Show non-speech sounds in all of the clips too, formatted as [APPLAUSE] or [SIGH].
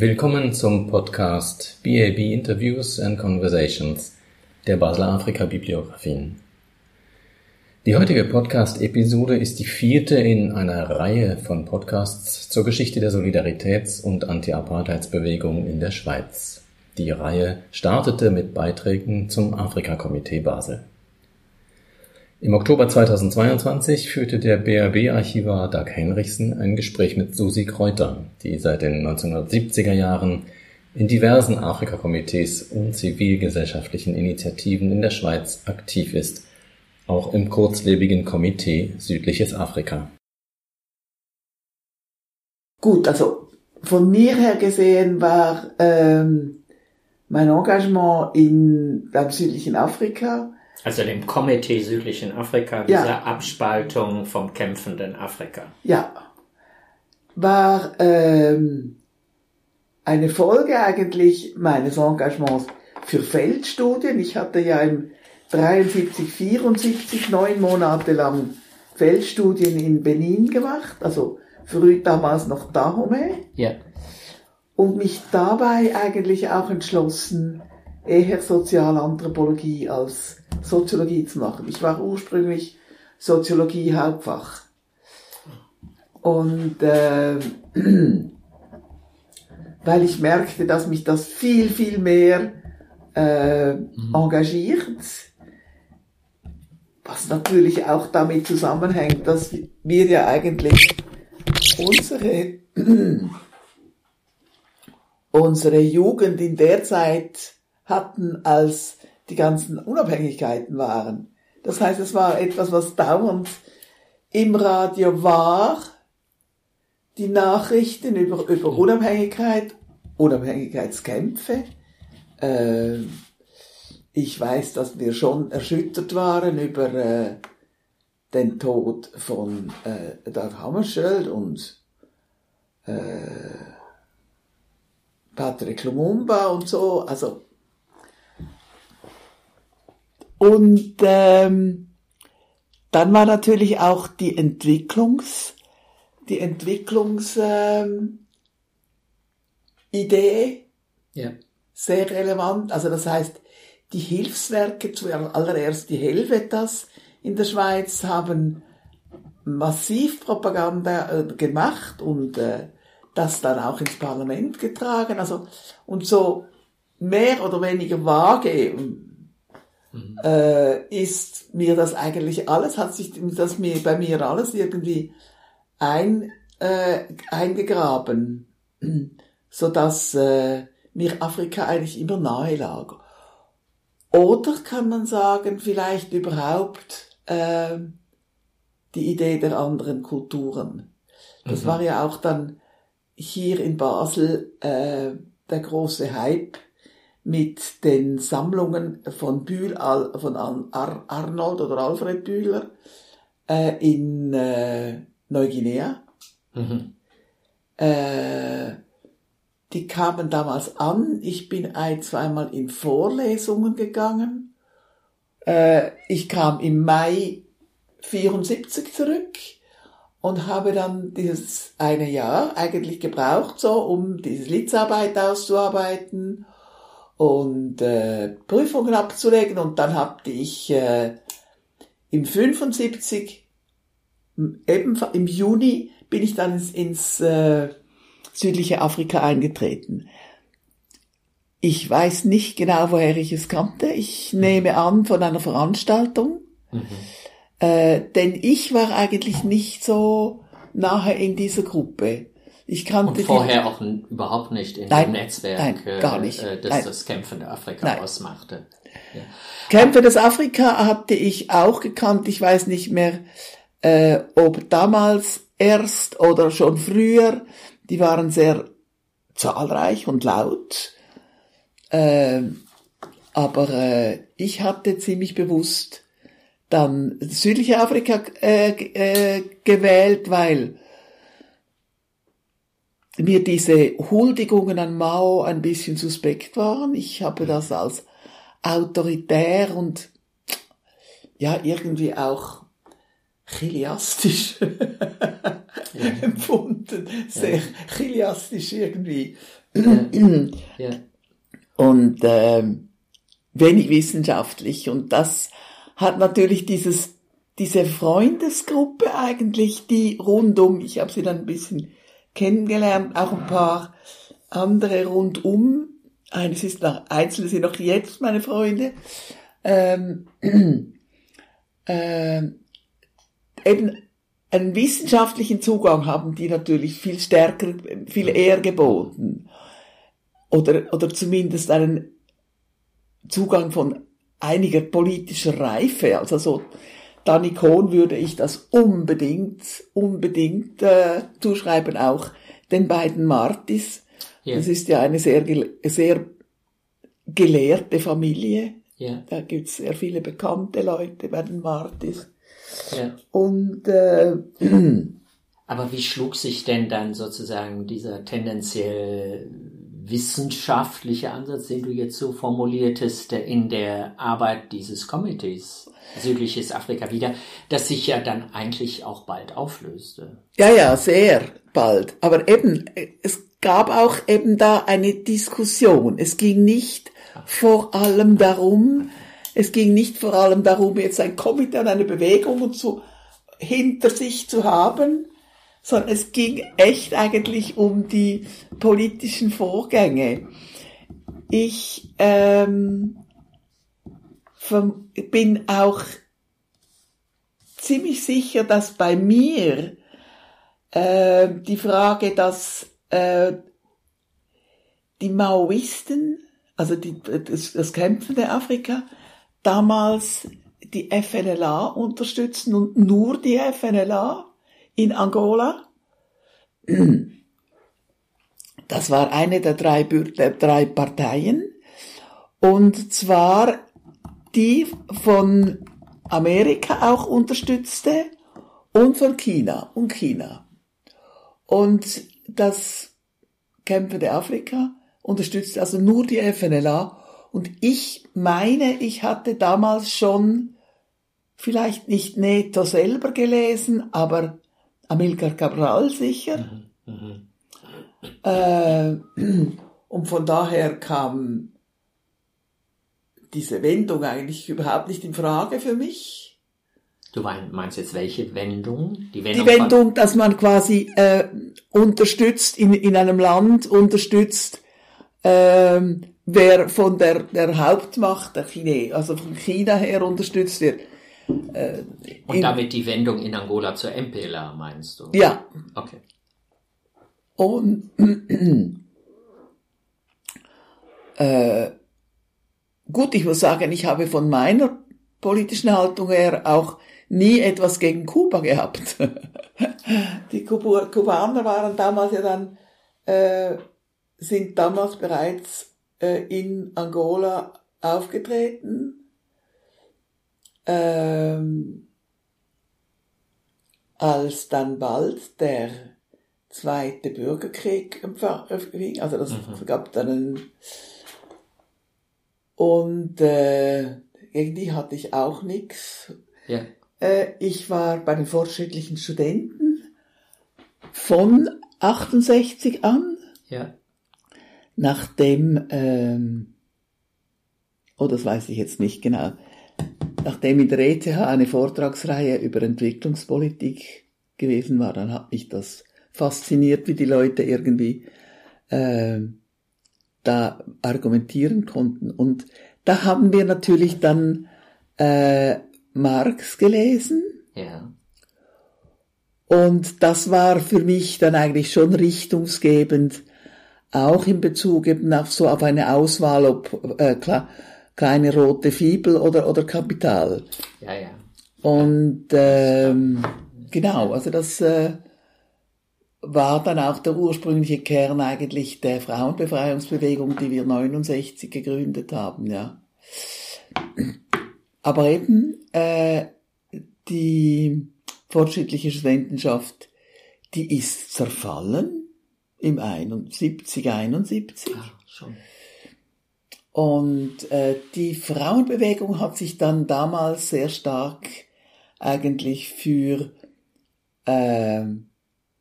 Willkommen zum Podcast BAB Interviews and Conversations der Basler Afrika Bibliografien. Die heutige Podcast-Episode ist die vierte in einer Reihe von Podcasts zur Geschichte der Solidaritäts- und Anti-Apartheidsbewegung in der Schweiz. Die Reihe startete mit Beiträgen zum Afrika-Komitee Basel. Im Oktober 2022 führte der BRB-Archivar Doug Henrichsen ein Gespräch mit Susi Kräuter, die seit den 1970er Jahren in diversen Afrika-Komitees und zivilgesellschaftlichen Initiativen in der Schweiz aktiv ist, auch im kurzlebigen Komitee Südliches Afrika. Gut, also von mir her gesehen war ähm, mein Engagement in, beim südlichen Afrika also dem Komitee Südlichen Afrika, Ja. dieser Abspaltung vom kämpfenden Afrika. ja, war ähm, eine Folge eigentlich meines Engagements für Feldstudien. Ich hatte ja im 73, 74 neun Monate lang Feldstudien in Benin gemacht, also früh damals noch Dahomey. Ja. und mich dabei eigentlich auch entschlossen, eher Sozialanthropologie als Soziologie zu machen. Ich war ursprünglich Soziologie Hauptfach. Und äh, [CLEARS THROAT] weil ich merkte, dass mich das viel, viel mehr äh, engagiert, was natürlich auch damit zusammenhängt, dass wir ja eigentlich unsere [CLEARS THROAT] unsere Jugend in der Zeit hatten, als die ganzen Unabhängigkeiten waren. Das heißt, es war etwas, was dauernd im Radio war, die Nachrichten über, über Unabhängigkeit, Unabhängigkeitskämpfe. Äh, ich weiß, dass wir schon erschüttert waren über äh, den Tod von äh, Dag Hammarskjöld und äh, Patrick Lumumba und so, also und ähm, dann war natürlich auch die Entwicklungs, die Entwicklungs ähm, Ja. sehr relevant. Also das heißt, die Hilfswerke, zuallererst die Helvetas in der Schweiz, haben massiv Propaganda äh, gemacht und äh, das dann auch ins Parlament getragen. Also und so mehr oder weniger vage äh, ist mir das eigentlich alles, hat sich das mir bei mir alles irgendwie ein, äh, eingegraben, [CLEARS THROAT] so dass äh, mir Afrika eigentlich immer nahe lag. Oder kann man sagen, vielleicht überhaupt äh, die Idee der anderen Kulturen. Das war ja auch dann hier in Basel äh, der große Hype mit den Sammlungen von Bühl, von Ar Ar Arnold oder Alfred Bühler äh, in äh, Neuguinea. Mhm. Äh, die kamen damals an. Ich bin ein, zweimal in Vorlesungen gegangen. Äh, ich kam im Mai 74 zurück und habe dann dieses eine Jahr eigentlich gebraucht, so um diese Litzarbeit auszuarbeiten und äh, Prüfungen abzulegen. Und dann hatte ich äh, im 75 eben im Juni bin ich dann ins, ins äh, südliche Afrika eingetreten. Ich weiß nicht genau, woher ich es kannte. Ich nehme an von einer Veranstaltung, äh, denn ich war eigentlich nicht so nahe in dieser Gruppe. Ich kannte Und die- vorher auch n- überhaupt nicht in Nein, dem Netzwerk, nein, gar nicht. äh, das Nein. das kämpfende Afrika Nein. ausmachte. Ja. Kämpfe des Afrika hatte ich auch gekannt. Ich weiß nicht mehr, äh, ob damals erst oder schon früher. Die waren sehr zahlreich und laut. Ähm, aber äh, ich hatte ziemlich bewusst dann südliche Afrika äh, äh, gewählt, weil mir diese Huldigungen an Mao ein bisschen suspekt waren. Ich habe das als autoritär und ja irgendwie auch chiliastisch [LAUGHS] empfunden, sehr chiliastisch irgendwie Ja. und ähm, wenig wissenschaftlich. Und das hat natürlich dieses, diese Freundesgruppe eigentlich, die rundum, ich habe sie dann ein bisschen kennengelernt, auch ein paar andere rundum. Eines ist noch, einzelne sind noch jetzt meine Freunde. Ähm, [CLEARS THROAT] ähm, eben einen wissenschaftlichen Zugang haben die natürlich viel stärker, viel eher geboten. Oder, oder zumindest einen Zugang von einiger politischer Reife. Also so Danny Kohn würde ich das unbedingt, unbedingt äh, zuschreiben, auch den beiden Martis. Ja. Das ist ja eine sehr, sehr gelehrte Familie. Ja. Da gibt's sehr viele bekannte Leute bei den Martis. Ja. Und äh, [CLEARS THROAT] Aber wie schlug sich denn dann sozusagen dieser tendenziell wissenschaftliche Ansatz, den du jetzt so formuliertest, in der Arbeit dieses Komitees Südliches Afrika wieder, das sich ja dann eigentlich auch bald auflöste? Ja, ja, sehr bald. Aber eben, es gab auch eben da eine Diskussion. Es ging nicht vor allem darum, es ging nicht vor allem darum, jetzt ein Komitee und eine Bewegung zu, hinter sich zu haben, sondern es ging echt eigentlich um die politischen Vorgänge. Ich ähm, verm- bin auch ziemlich sicher, dass bei mir äh, die Frage, dass äh, die Maoisten, also die, das, das kämpfende Afrika, damals die FNLA unterstützen und nur die FNLA in Angola. [CLEARS THROAT] Das war eine der drei, der drei Parteien. Und zwar die von Amerika auch unterstützte und von China und China. Und das kämpfende Afrika unterstützte also nur die FNLA. Und ich meine, ich hatte damals schon vielleicht nicht Neto selber gelesen, aber Amilcar Cabral sicher. Äh, und von daher kam diese Wendung eigentlich überhaupt nicht in Frage für mich. Du mein- meinst jetzt welche Wendung? Die Die Wendung, Wendung, dass man quasi äh, unterstützt in, in einem Land unterstützt, ähm, wer von der, der Hauptmacht der Chine, also von China her unterstützt wird. Äh, und damit die Wendung in Angola zur MPLA, meinst du? Ja, Okay. Und [CLEARS THROAT] äh, gut, ich muss sagen, ich habe von meiner politischen Haltung her auch nie etwas gegen Kuba gehabt. [LAUGHS] Die Kuba Kubaner waren damals ja dann, äh, sind damals bereits äh, in Angola aufgetreten. Ähm, als dann bald der zweite Bürgerkrieg empfing, also das es gab dann einen und äh, irgendwie hatte ich auch nichts. Ja. Äh, ich war bei den fortschrittlichen Studenten von 68 an, Ja. nachdem, ähm, oh, das weiß ich jetzt nicht genau, nachdem in der ETH eine Vortragsreihe über Entwicklungspolitik gewesen war, dann hat mich das fasziniert, wie die Leute irgendwie äh, da argumentieren konnten. Und da haben wir natürlich dann äh, Marx gelesen. Ja. Und das war für mich dann eigentlich schon richtungsgebend, auch in Bezug eben auf so auf eine Auswahl, ob äh, klar, kleine rote Fibel oder oder Kapital. Ja, ja. Und ähm, genau, also das äh, war dann auch der ursprüngliche Kern eigentlich der Frauenbefreiungsbewegung, die wir 69 gegründet haben, ja. Aber eben äh, die fortschrittliche Studentenschaft, die ist zerfallen im 71, 71. Ah, schon. Und äh, die Frauenbewegung hat sich dann damals sehr stark eigentlich für äh,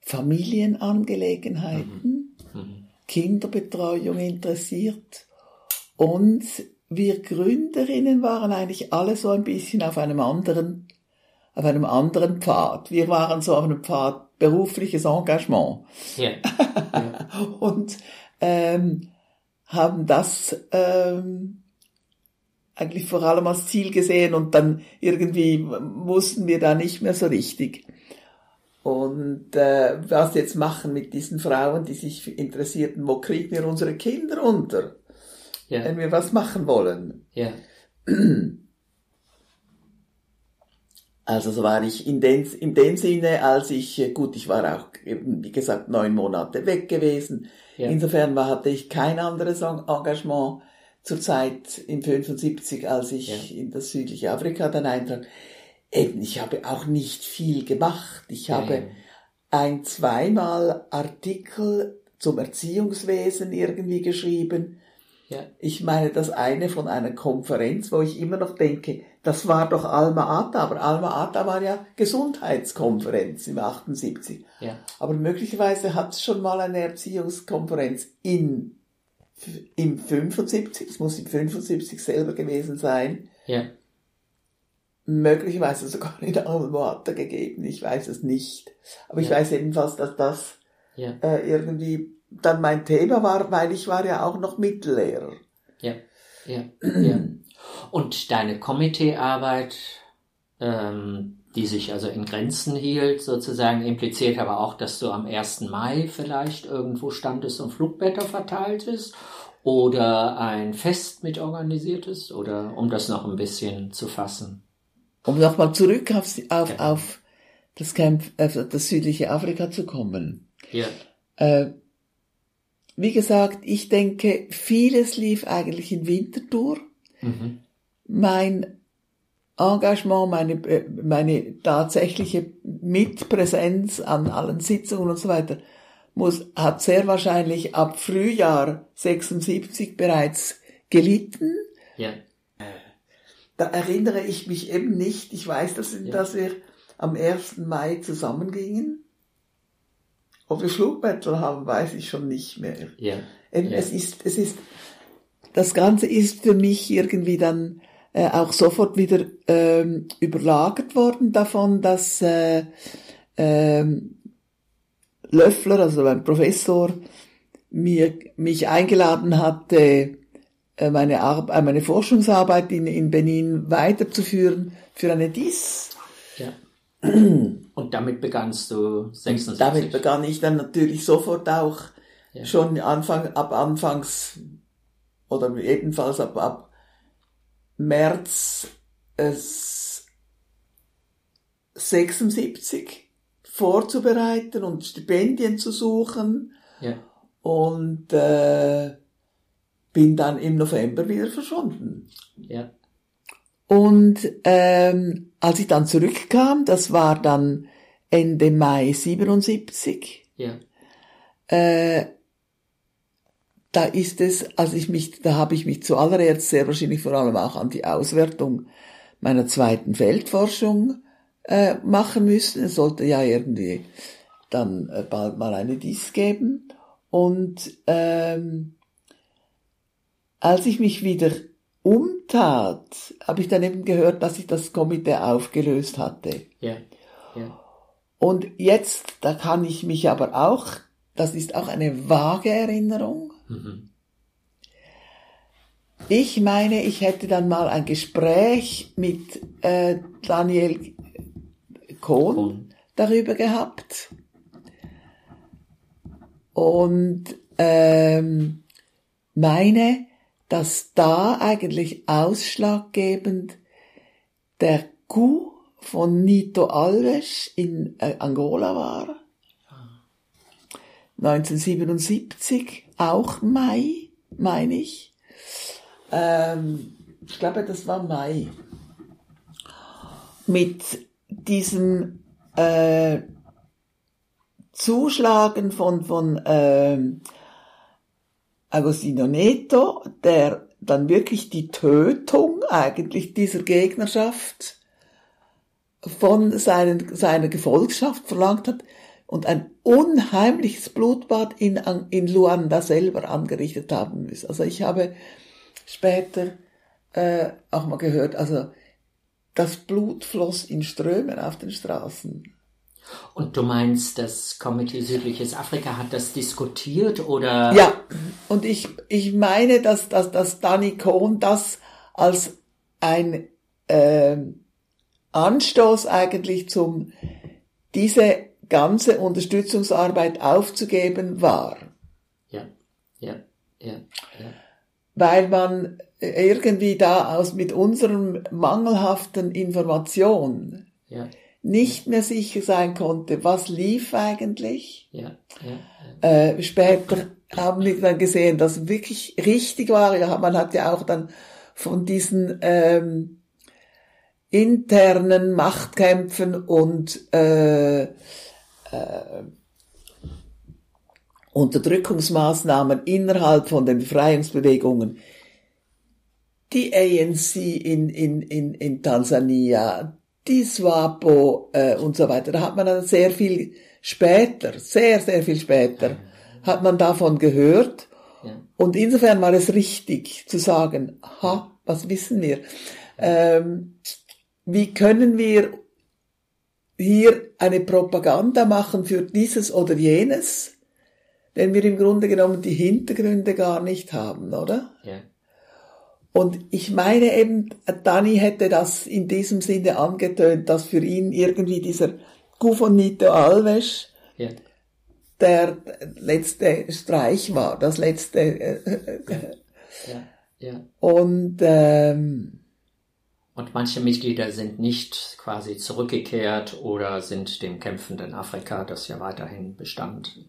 Familienangelegenheiten Kinderbetreuung interessiert und wir Gründerinnen waren eigentlich alle so ein bisschen auf einem anderen, auf einem anderen Pfad. Wir waren so auf einem Pfad berufliches Engagement. Ja. [LAUGHS] ja. und ähm, haben das ähm, eigentlich vor allem als Ziel gesehen und dann irgendwie wussten wir da nicht mehr so richtig. Und äh, was jetzt machen mit diesen Frauen, die sich interessierten, wo kriegen wir unsere Kinder unter, Ja. wenn wir was machen wollen? Ja. [CLEARS THROAT] Also so war ich in, den, in dem Sinne, als ich, äh, gut, ich war auch eben, wie gesagt, neun Monate weg gewesen. Ja. Insofern war, hatte ich kein anderes En- Engagement zur Zeit im 75, als ich Ja. in das südliche Afrika dann eintrat. Eben, ich habe auch nicht viel gemacht. Ich Ja, habe ein, zweimal Artikel zum Erziehungswesen irgendwie geschrieben. Ich meine, das eine von einer Konferenz, wo ich immer noch denke, das war doch Alma Ata, aber Alma Ata war ja Gesundheitskonferenz im 78. Ja. Aber möglicherweise hat es schon mal eine Erziehungskonferenz in, im 75, es muss im 75 selber gewesen sein, Ja. möglicherweise sogar in Alma Ata gegeben, ich weiß es nicht. Aber ich Ja. weiß jedenfalls, dass das Ja. äh, irgendwie dann mein Thema war, weil ich war ja auch noch Mittellehrer. Ja, ja, [CLEARS THROAT] ja. Und deine Komiteearbeit, ähm, die sich also in Grenzen hielt, sozusagen impliziert aber auch, dass du am 1. Mai vielleicht irgendwo standest und Flugblätter verteiltest oder ein Fest mit organisiertest oder um das noch ein bisschen zu fassen. Um nochmal zurück auf, auf, Ja. auf das Camp, auf das südliche Afrika zu kommen. Ja, Äh, wie gesagt, ich denke, vieles lief eigentlich in Winterthur. mhm. Mein Engagement, meine, äh, meine tatsächliche Mitpräsenz an allen Sitzungen und so weiter, muss, hat sehr wahrscheinlich ab Frühjahr 76 bereits gelitten. ja, Da erinnere ich mich eben nicht. Ich weiß, dass, Ja. dass wir am 1. Mai zusammengingen. Ob wir Flugblätter haben, weiß ich schon nicht mehr. ja, Eben, Ja. Es ist, es ist, das Ganze ist für mich irgendwie dann äh, auch sofort wieder ähm, überlagert worden davon, dass äh, ähm, Löffler, also ein Professor, mir, mich eingeladen hatte, äh, meine, Ar äh, meine Forschungsarbeit in, in Benin weiterzuführen für eine DIS. ja. Und damit begannst du 76. Damit begann ich dann natürlich sofort auch Ja. schon Anfang, ab Anfangs oder jedenfalls ab, ab März es 76 vorzubereiten und Stipendien zu suchen ja, und äh, bin dann im November wieder verschwunden. ja, Und ähm, als ich dann zurückkam, das war dann Ende Mai 77, ja, äh, da ist es, als ich mich, da habe ich mich zuallererst sehr wahrscheinlich vor allem auch an die Auswertung meiner zweiten Feldforschung äh, machen müssen. Es sollte ja irgendwie dann äh, bald mal eine Dies geben. Und ähm, als ich mich wieder umtat, habe ich dann eben gehört, dass ich das Komitee aufgelöst hatte. ja, ja, Und jetzt, da kann ich mich aber auch, das ist auch eine vage Erinnerung. mhm. Ich meine, ich hätte dann mal ein Gespräch mit äh, Daniel Kohn Kohn. darüber gehabt. Und ähm, meine, dass da eigentlich ausschlaggebend der Coup von Nito Alves in äh, Angola war. 1977, auch Mai, meine ich. Ähm, ich glaube, das war Mai. Mit diesem äh, Zuschlagen von, von ähm, Agostino Neto, der dann wirklich die Tötung eigentlich dieser Gegnerschaft von seinen, seiner Gefolgschaft verlangt hat, und ein unheimliches Blutbad in, in Luanda selber angerichtet haben müssen. Also ich habe später äh, auch mal gehört, also das Blut floss in Strömen auf den Straßen. Und du meinst, das Komitee Südliches Afrika hat das diskutiert oder? Ja, und ich, ich meine, dass, dass, dass Danny Cohn das als ein äh, Anstoß eigentlich zum, diese ganze Unterstützungsarbeit aufzugeben war. Ja, ja, ja, ja. Weil man irgendwie da aus mit unserem mangelhaften Information ja. Nicht mehr sicher sein konnte, was lief eigentlich. Ja, ja, äh, später haben wir dann gesehen, dass wirklich richtig war. Ja, man hat ja auch dann von diesen ähm, internen Machtkämpfen und äh, äh, Unterdrückungsmaßnahmen innerhalb von den Befreiungsbewegungen, die ANC in, in, in, in Tansania, die SWAPO äh, und so weiter, da hat man dann sehr viel später, sehr, sehr viel später, hat man davon gehört. Und insofern war es richtig zu sagen, ha, was wissen wir? Ähm, wie können wir hier eine Propaganda machen für dieses oder jenes, wenn wir im Grunde genommen die Hintergründe gar nicht haben, oder? Ja. Und ich meine eben, Dani hätte das in diesem Sinne angetönt, dass für ihn irgendwie dieser Gufonito Alves Ja. der letzte Streich war, das letzte. Äh, Ja. Ja. und ähm, Und manche Mitglieder sind nicht quasi zurückgekehrt oder sind dem kämpfenden Afrika, das ja weiterhin bestand,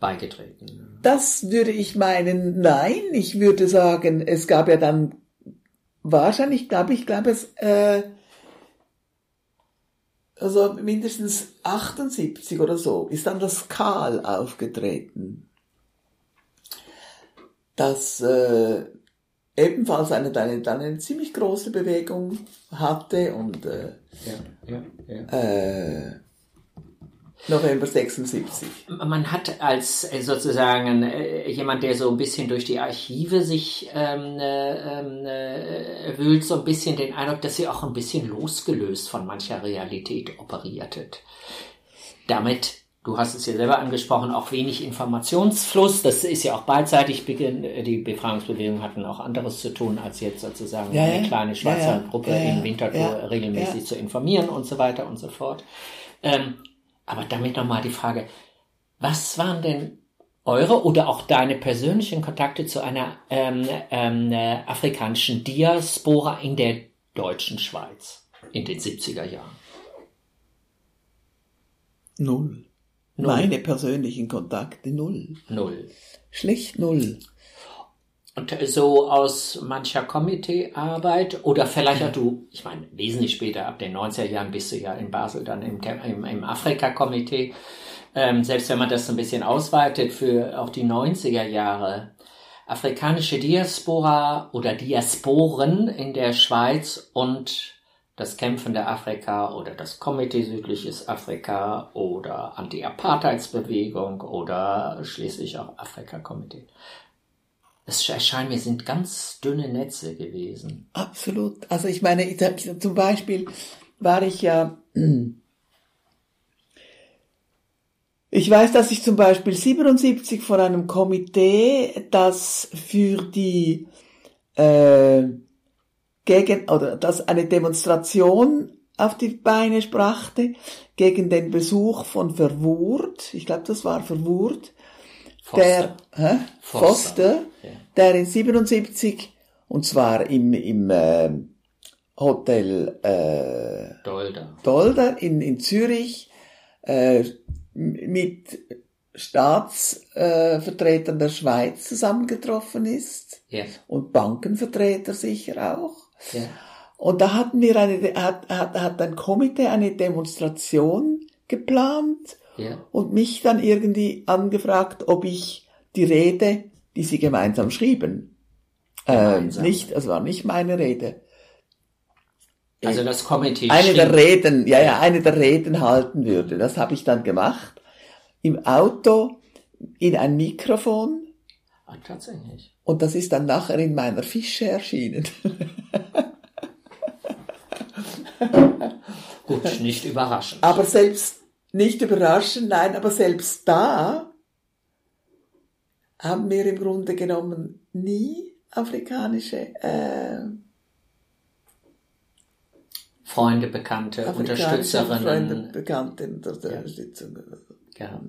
beigetreten. das würde ich meinen, nein, ich würde sagen, es gab ja dann wahrscheinlich, glaube ich, glaube es, äh, also mindestens 78 oder so, ist dann das Karl aufgetreten. Das äh, ebenfalls eine, eine, eine ziemlich große Bewegung hatte und äh, Ja, ja, ja. äh, November 76. Man hat als äh, sozusagen äh, jemand, der so ein bisschen durch die Archive sich ähm, äh, ähm, äh, wühlt, so ein bisschen den Eindruck, dass sie auch ein bisschen losgelöst von mancher Realität operiertet. Damit, du hast es ja selber angesprochen, auch wenig Informationsfluss. Das ist ja auch beidseitig. Die Befragungsbewegungen hatten auch anderes zu tun, als jetzt sozusagen Ja, eine kleine schwarze Ja. Gruppe Ja, in Winterthur regelmäßig zu informieren und so weiter und so fort. Ähm, aber damit nochmal die Frage, was waren denn eure oder auch deine persönlichen Kontakte zu einer ähm, ähm, äh, afrikanischen Diaspora in der deutschen Schweiz in den 70er Jahren? Null. Null. Meine persönlichen Kontakte null. Null. Schlicht null. Und so aus mancher Komiteearbeit oder vielleicht auch du, ich meine, wesentlich später, ab den 90er Jahren bist du ja in Basel dann im, im, im Afrika-Komitee. Ähm, selbst wenn man das ein bisschen ausweitet für auch die 90er Jahre. Afrikanische Diaspora oder Diasporen in der Schweiz und das kämpfende Afrika oder das Komitee Südliches Afrika oder Anti-Apartheidsbewegung oder schließlich auch Afrika-Komitee. Es erscheint mir, sind ganz dünne Netze gewesen. Absolut. Also ich meine, zum Beispiel war ich ja, [CLEARS THROAT] ich weiß, dass ich zum Beispiel 77 von einem Komitee, das für die äh, gegen oder das eine Demonstration auf die Beine brachte gegen den Besuch von Verwurt. Ich glaube, das war Verwurt. Der hä? Foster. Foster, Ja. der in 77 und zwar im im äh, Hotel äh, Dolder. Dolder in, in Zürich äh, mit Staatsvertretern Vertretern der Schweiz zusammengetroffen ist Ja. und Bankenvertreter sicher auch. ja. Und da hatten wir eine, hat, hat, hat ein Komitee eine Demonstration geplant Ja. und mich dann irgendwie angefragt, ob ich die Rede, die sie gemeinsam schrieben, ähm, Gemeinsam. nicht, es war nicht meine Rede, Also das Komitee eine der schrieb- Reden, ja, ja, eine der Reden halten würde. Das habe ich dann gemacht. im Auto in ein Mikrofon Ah, tatsächlich. und das ist dann nachher in meiner Fische erschienen. Gut, nicht überraschend. Aber selbst, nicht überraschend, nein, aber selbst da haben wir im Grunde genommen nie afrikanische, äh, Freunde, Bekannte, afrikanische Freunde, Unterstützerinnen Bekannte Unterstützung. oder so. gehabt.